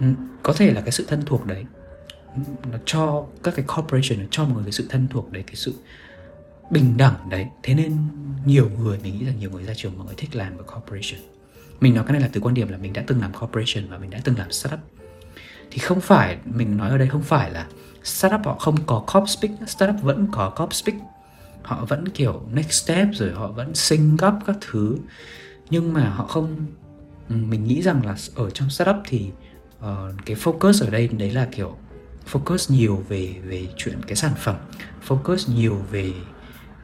ừ, có thể là cái sự thân thuộc đấy nó cho các cái corporation nó cho mọi người cái sự thân thuộc đấy cái sự bình đẳng đấy. Thế nên nhiều người mình nghĩ là nhiều người ra trường mọi người thích làm ở corporation. Mình nói cái này là từ quan điểm là mình đã từng làm corporation và mình đã từng làm startup. Thì không phải mình nói ở đây không phải là startup họ không có corp speak startup vẫn có corp speak. Họ vẫn kiểu next step rồi họ vẫn sinh gấp các thứ. Nhưng mà họ không mình nghĩ rằng là ở trong startup thì uh, cái focus ở đây đấy là kiểu focus nhiều về về chuyện cái sản phẩm, focus nhiều về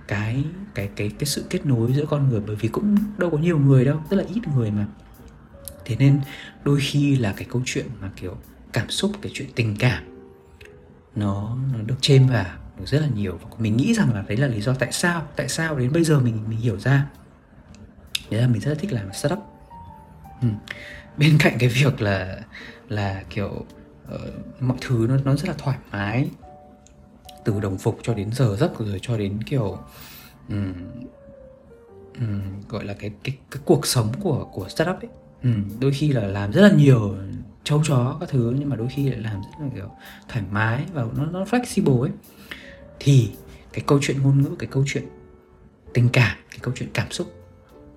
cái cái cái cái sự kết nối giữa con người, bởi vì cũng đâu có nhiều người đâu, rất là ít người mà. Thế nên đôi khi là cái câu chuyện mà kiểu cảm xúc, cái chuyện tình cảm, nó nó được chêm vào được rất là nhiều. Và mình nghĩ rằng là đấy là lý do tại sao tại sao đến bây giờ mình mình hiểu ra. Đấy là mình rất là thích làm startup. Ừ. bên cạnh cái việc là là kiểu uh, mọi thứ nó nó rất là thoải mái. Từ đồng phục cho đến giờ giấc rồi cho đến kiểu um, um, gọi là cái cái cái cuộc sống của của startup ấy. Um, đôi khi là làm rất là nhiều châu chó các thứ nhưng mà đôi khi lại làm rất là kiểu thoải mái và nó nó flexible ấy. Thì cái câu chuyện ngôn ngữ cái câu chuyện tình cảm cái câu chuyện cảm xúc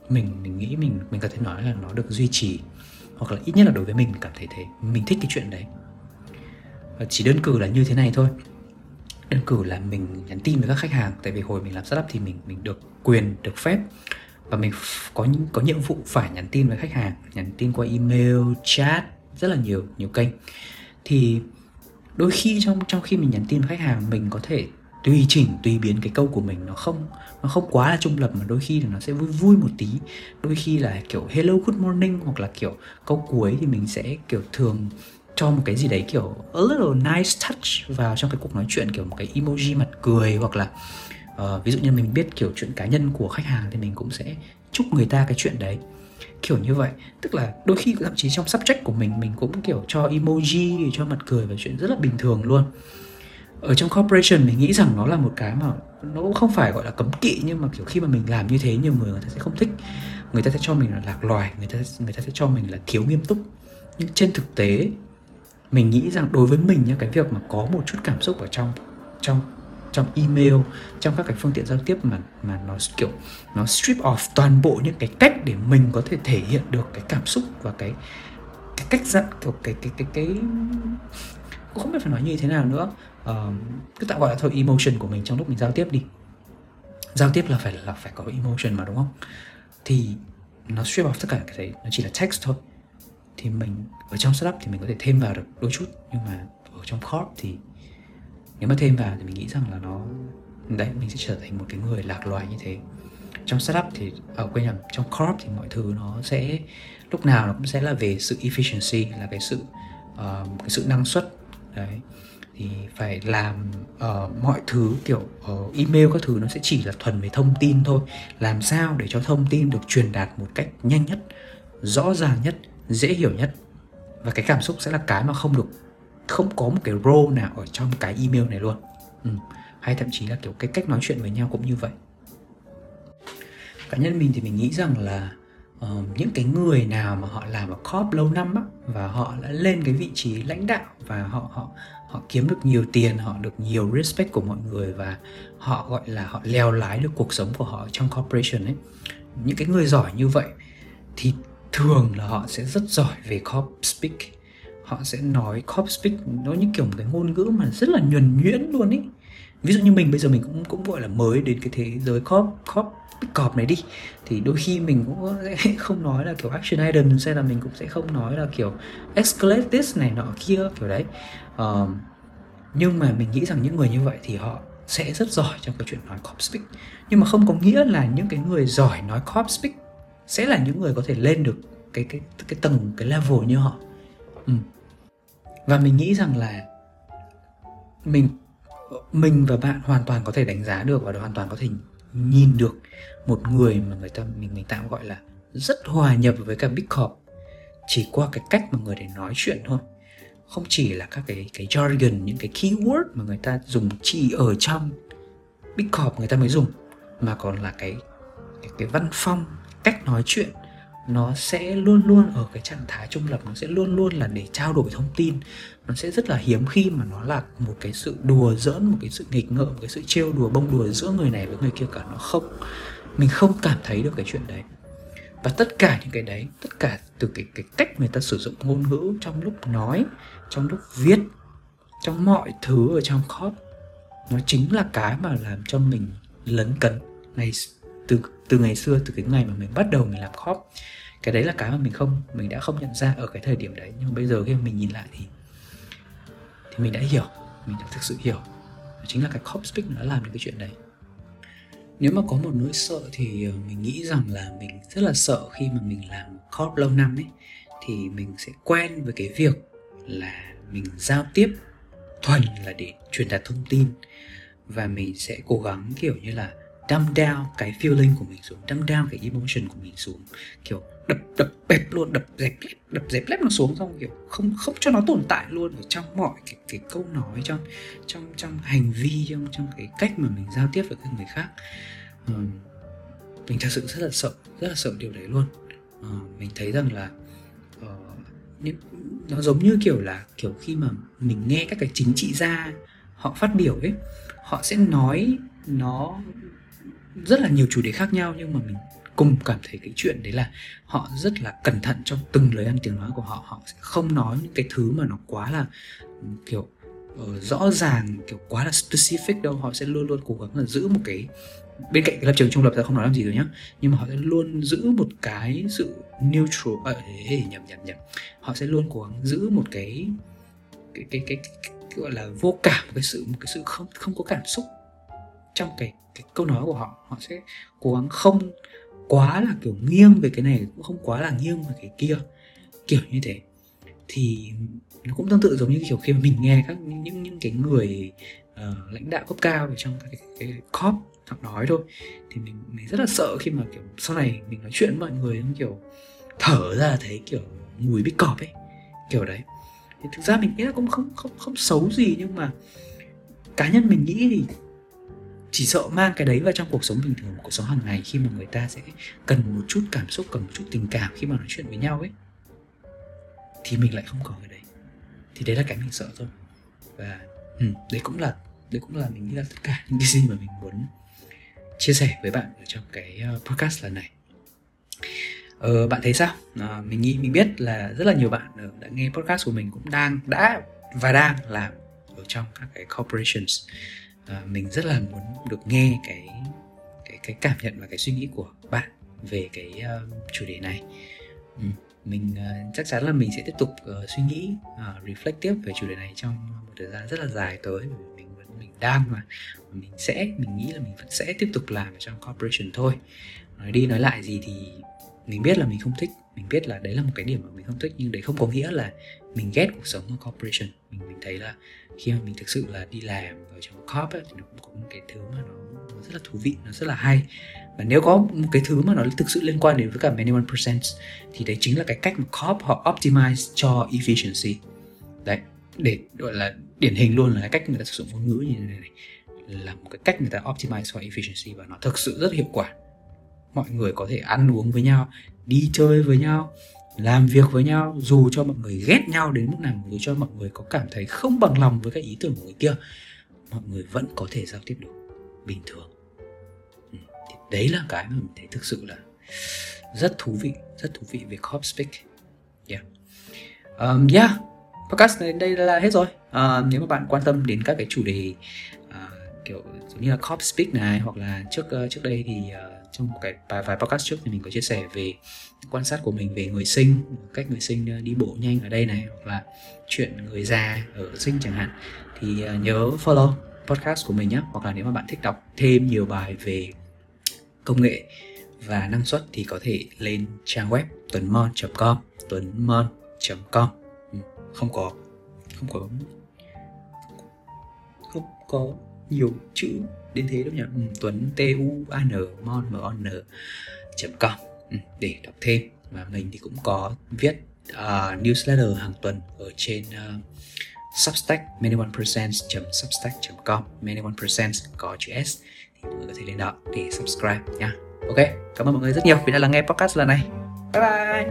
mình mình nghĩ mình mình có thể nói là nó được duy trì hoặc là ít nhất là đối với mình cảm thấy thế. Mình thích cái chuyện đấy. Ờ, chỉ đơn cử là như thế này thôi. Đơn cử là mình nhắn tin với các khách hàng, tại vì hồi mình làm startup thì mình mình được quyền, được phép. Và mình có có nhiệm vụ phải nhắn tin với khách hàng, nhắn tin qua email, chat, rất là nhiều nhiều kênh. Thì đôi khi trong trong khi mình nhắn tin với khách hàng, mình có thể tùy chỉnh, tùy biến cái câu của mình, nó không nó không quá là trung lập mà đôi khi là nó sẽ vui vui một tí. Đôi khi là kiểu, hello, good morning hoặc là kiểu, câu cuối thì mình sẽ kiểu thường cho một cái gì đấy kiểu a little nice touch vào trong cái cuộc nói chuyện kiểu một cái emoji mặt cười hoặc là uh, ví dụ như mình biết kiểu chuyện cá nhân của khách hàng thì mình cũng sẽ chúc người ta cái chuyện đấy. Kiểu như vậy. Tức là đôi khi thậm chí trong subject của mình mình cũng kiểu cho emoji cho mặt cười và chuyện rất là bình thường luôn. Ở trong corporation mình nghĩ rằng nó là một cái mà nó cũng không phải gọi là cấm kỵ nhưng mà kiểu khi mà mình làm như thế nhiều người người ta sẽ không thích. Người ta sẽ cho mình là lạc loài người ta người ta sẽ cho mình là thiếu nghiêm túc. Nhưng trên thực tế mình nghĩ rằng đối với mình nhá cái việc mà có một chút cảm xúc ở trong trong trong email trong các cái phương tiện giao tiếp mà mà nó kiểu nó strip off toàn bộ những cái cách để mình có thể thể hiện được cái cảm xúc và cái cái cách dặn kiểu cái cái cái cái cũng không biết phải nói như thế nào nữa. Uh, cứ tạm gọi là thôi emotion của mình trong lúc mình giao tiếp đi. Giao tiếp là phải là phải có emotion mà đúng không? Thì nó strip off tất cả cái đấy nó chỉ là text thôi thì mình ở trong setup thì mình có thể thêm vào được đôi chút nhưng mà ở trong corp thì nếu mà thêm vào thì mình nghĩ rằng là nó đấy mình sẽ trở thành một cái người lạc loài như thế. Trong setup thì ở ờ, quên nhầm trong corp thì mọi thứ nó sẽ lúc nào nó cũng sẽ là về sự efficiency là cái sự uh, cái sự năng suất đấy. Thì phải làm uh, mọi thứ kiểu uh, email các thứ nó sẽ chỉ là thuần về thông tin thôi. Làm sao để cho thông tin được truyền đạt một cách nhanh nhất rõ ràng nhất dễ hiểu nhất. Và cái cảm xúc sẽ là cái mà không được không có một cái role nào ở trong cái email này luôn. Ừ. hay thậm chí là kiểu cái cách nói chuyện với nhau cũng như vậy. Cá nhân mình thì mình nghĩ rằng là uh, những cái người nào mà họ làm ở corp lâu năm á và họ đã lên cái vị trí lãnh đạo và họ họ họ kiếm được nhiều tiền họ được nhiều respect của mọi người và họ gọi là họ leo lái được cuộc sống của họ trong corporation ấy những cái người giỏi như vậy thì thường là họ sẽ rất giỏi về corp speak. Họ sẽ nói corp speak nó như kiểu một cái ngôn ngữ mà rất là nhuần nhuyễn luôn ý. Ví dụ như mình bây giờ mình cũng cũng gọi là mới đến cái thế giới corp corp cọp này đi thì đôi khi mình cũng sẽ không nói là kiểu action item hay là mình cũng sẽ không nói là kiểu escalate this này nọ kia kiểu đấy. Uh, nhưng mà mình nghĩ rằng những người như vậy thì họ sẽ rất giỏi trong cái chuyện nói corp speak. Nhưng mà không có nghĩa là những cái người giỏi nói corp speak sẽ là những người có thể lên được cái cái cái tầng cái level như họ ừ. và mình nghĩ rằng là mình mình và bạn hoàn toàn có thể đánh giá được và hoàn toàn có thể nhìn được một người mà người ta mình mình tạm gọi là rất hòa nhập với cả big corp chỉ qua cái cách mà người để nói chuyện thôi không chỉ là các cái cái jargon những cái keyword mà người ta dùng chỉ ở trong big corp người ta mới dùng mà còn là cái cái, cái văn phong cách nói chuyện, nó sẽ luôn luôn ở cái trạng thái trung lập, nó sẽ luôn luôn là để trao đổi thông tin. Nó sẽ rất là hiếm khi mà nó là một cái sự đùa giỡn, một cái sự nghịch ngợm, một cái sự trêu đùa, bông đùa giữa người này với người kia cả. Nó không, mình không cảm thấy được cái chuyện đấy. Và tất cả những cái đấy, tất cả từ cái cái cách người ta sử dụng ngôn ngữ, trong lúc nói, trong lúc viết, trong mọi thứ ở trong code nó chính là cái mà làm cho mình lấn cấn. Này từ từ ngày xưa, từ cái ngày mà mình bắt đầu mình làm khóp. Cái đấy là cái mà mình không, mình đã không nhận ra ở cái thời điểm đấy. Nhưng mà bây giờ khi mà mình nhìn lại thì thì mình đã hiểu, mình đã thực sự hiểu. Chính là cái cop speak nó đã làm được cái chuyện đấy. Nếu mà có một nỗi sợ thì ờ, mình nghĩ rằng là mình rất là sợ khi mà mình làm corp lâu năm ấy, thì mình sẽ quen với cái việc là mình giao tiếp thuần là để truyền đạt thông tin. Và mình sẽ cố gắng, kiểu như là dumb down cái feeling của mình xuống dumb down cái emotion của mình xuống. Kiểu đập đập bẹp luôn đập dẹp lép đập dẹp lép nó xuống xong kiểu không không cho nó tồn tại luôn ở trong mọi cái, cái câu nói trong trong trong hành vi trong trong cái cách mà mình giao tiếp với người khác. Uh, mình thật sự rất là sợ rất là sợ điều đấy luôn. Uh, mình thấy rằng là uh, nó giống như kiểu là kiểu khi mà mình nghe các cái chính trị gia họ phát biểu ấy họ sẽ nói nó rất là nhiều chủ đề khác nhau nhưng mà mình cùng cảm thấy cái chuyện đấy là họ rất là cẩn thận trong từng lời ăn tiếng nói của họ. Họ sẽ không nói những cái thứ mà nó quá là ừ, kiểu uh, rõ ràng kiểu quá là specific đâu. Họ sẽ luôn luôn cố gắng là giữ một cái bên cạnh cái lập trường trung lập ta không nói làm gì rồi nhá nhưng mà họ sẽ luôn giữ một cái sự neutral à, ê, nhầm nhầm nhầm. Họ sẽ luôn cố gắng giữ một cái cái cái cái, cái, cái gọi là vô cảm một cái sự một cái sự không không có cảm xúc trong cái cái câu nói của họ họ sẽ cố gắng không quá là kiểu nghiêng về cái này cũng không quá là nghiêng về cái kia kiểu như thế. Thì nó cũng tương tự giống như kiểu khi mà mình nghe các những những, cái người uh, lãnh đạo cấp cao ở trong các cái, cái, cái cop họ nói thôi thì mình mình rất là sợ khi mà kiểu sau này mình nói chuyện với mọi người kiểu thở ra thấy kiểu mùi bít cọp ấy kiểu đấy. Thì thực ra mình nghĩ là cũng không không không xấu gì nhưng mà cá nhân mình nghĩ thì chỉ sợ mang cái đấy vào trong cuộc sống bình thường cuộc sống hàng ngày khi mà người ta sẽ cần một chút cảm xúc cần một chút tình cảm khi mà nói chuyện với nhau ấy. Thì mình lại không có cái đấy. Thì đấy là cái mình sợ thôi. Và ừ, đấy cũng là đấy cũng là mình nghĩ là tất cả những cái gì mà mình muốn chia sẻ với bạn ở trong cái ờ, podcast lần này. Ờ, bạn thấy sao? À, mình nghĩ mình biết là rất là nhiều bạn ờ, đã nghe podcast của mình cũng đang đã và đang làm ở trong các cái corporations à, mình rất là muốn được nghe cái cái cái cảm nhận và cái suy nghĩ của bạn về cái uh, chủ đề này. Ừ, mình uh, chắc chắn là mình sẽ tiếp tục uh, suy nghĩ uh, reflect tiếp về chủ đề này trong một thời gian rất là dài tới mình vẫn mình đang mà. Mình sẽ mình nghĩ là mình vẫn sẽ tiếp tục làm ở trong corporation thôi. Nói đi nói lại gì thì mình biết là mình không thích. Mình biết là đấy là một cái điểm mà mình không thích nhưng đấy không có nghĩa là mình ghét cuộc sống ở corporation. Mình mình thấy là khi mà mình thực sự là đi làm ở trong corp ấy, thì nó cũng có một cái thứ mà nó, nó rất là thú vị nó rất là hay. Và nếu có một cái thứ mà nó thực sự liên quan đến với cả many one percent thì đấy chính là cái cách mà corp họ optimize cho efficiency. Đấy để gọi là điển hình luôn là cái cách người ta sử dụng ngôn ngữ như thế này, này. Là một cái cách người ta optimize cho efficiency và nó thực sự rất hiệu quả. Mọi người có thể ăn uống với nhau đi chơi với nhau làm việc với nhau dù cho mọi người ghét nhau đến mức nào dù cho mọi người có cảm thấy không bằng lòng với cái ý tưởng của người kia mọi người vẫn có thể giao tiếp được bình thường. Ừ, thì đấy là cái mà mình thấy thực sự là rất thú vị rất thú vị về Corp Speak. Yeah. Um, yeah podcast này đây là hết rồi. Uh, nếu mà bạn quan tâm đến các cái chủ đề uh, kiểu giống như là cop Speak này hoặc là trước uh, trước đây thì uh, trong một cái vài, vài podcast trước thì mình có chia sẻ về quan sát của mình về người sinh cách người sinh ờ, đi bộ nhanh ở đây này hoặc là chuyện người già ở sinh chẳng hạn. Thì ờ, nhớ follow podcast của mình nhé hoặc là nếu mà bạn thích đọc thêm nhiều bài về công nghệ và năng suất thì có thể lên trang web tuấn.mon.com tuấn.mon.com ừ, không có không có không có nhiều chữ đến thế đâu nhỉ ừ, tuấn t u a n mon m o n com ừ, để đọc thêm và mình thì cũng có viết uh, newsletter hàng tuần ở trên uh, Substack many1percent.substack.com many1percent có chữ S thì mọi người có thể lên đó để subscribe nha. Ok, cảm ơn mọi người rất nhiều vì đã lắng nghe podcast lần này. Bye bye.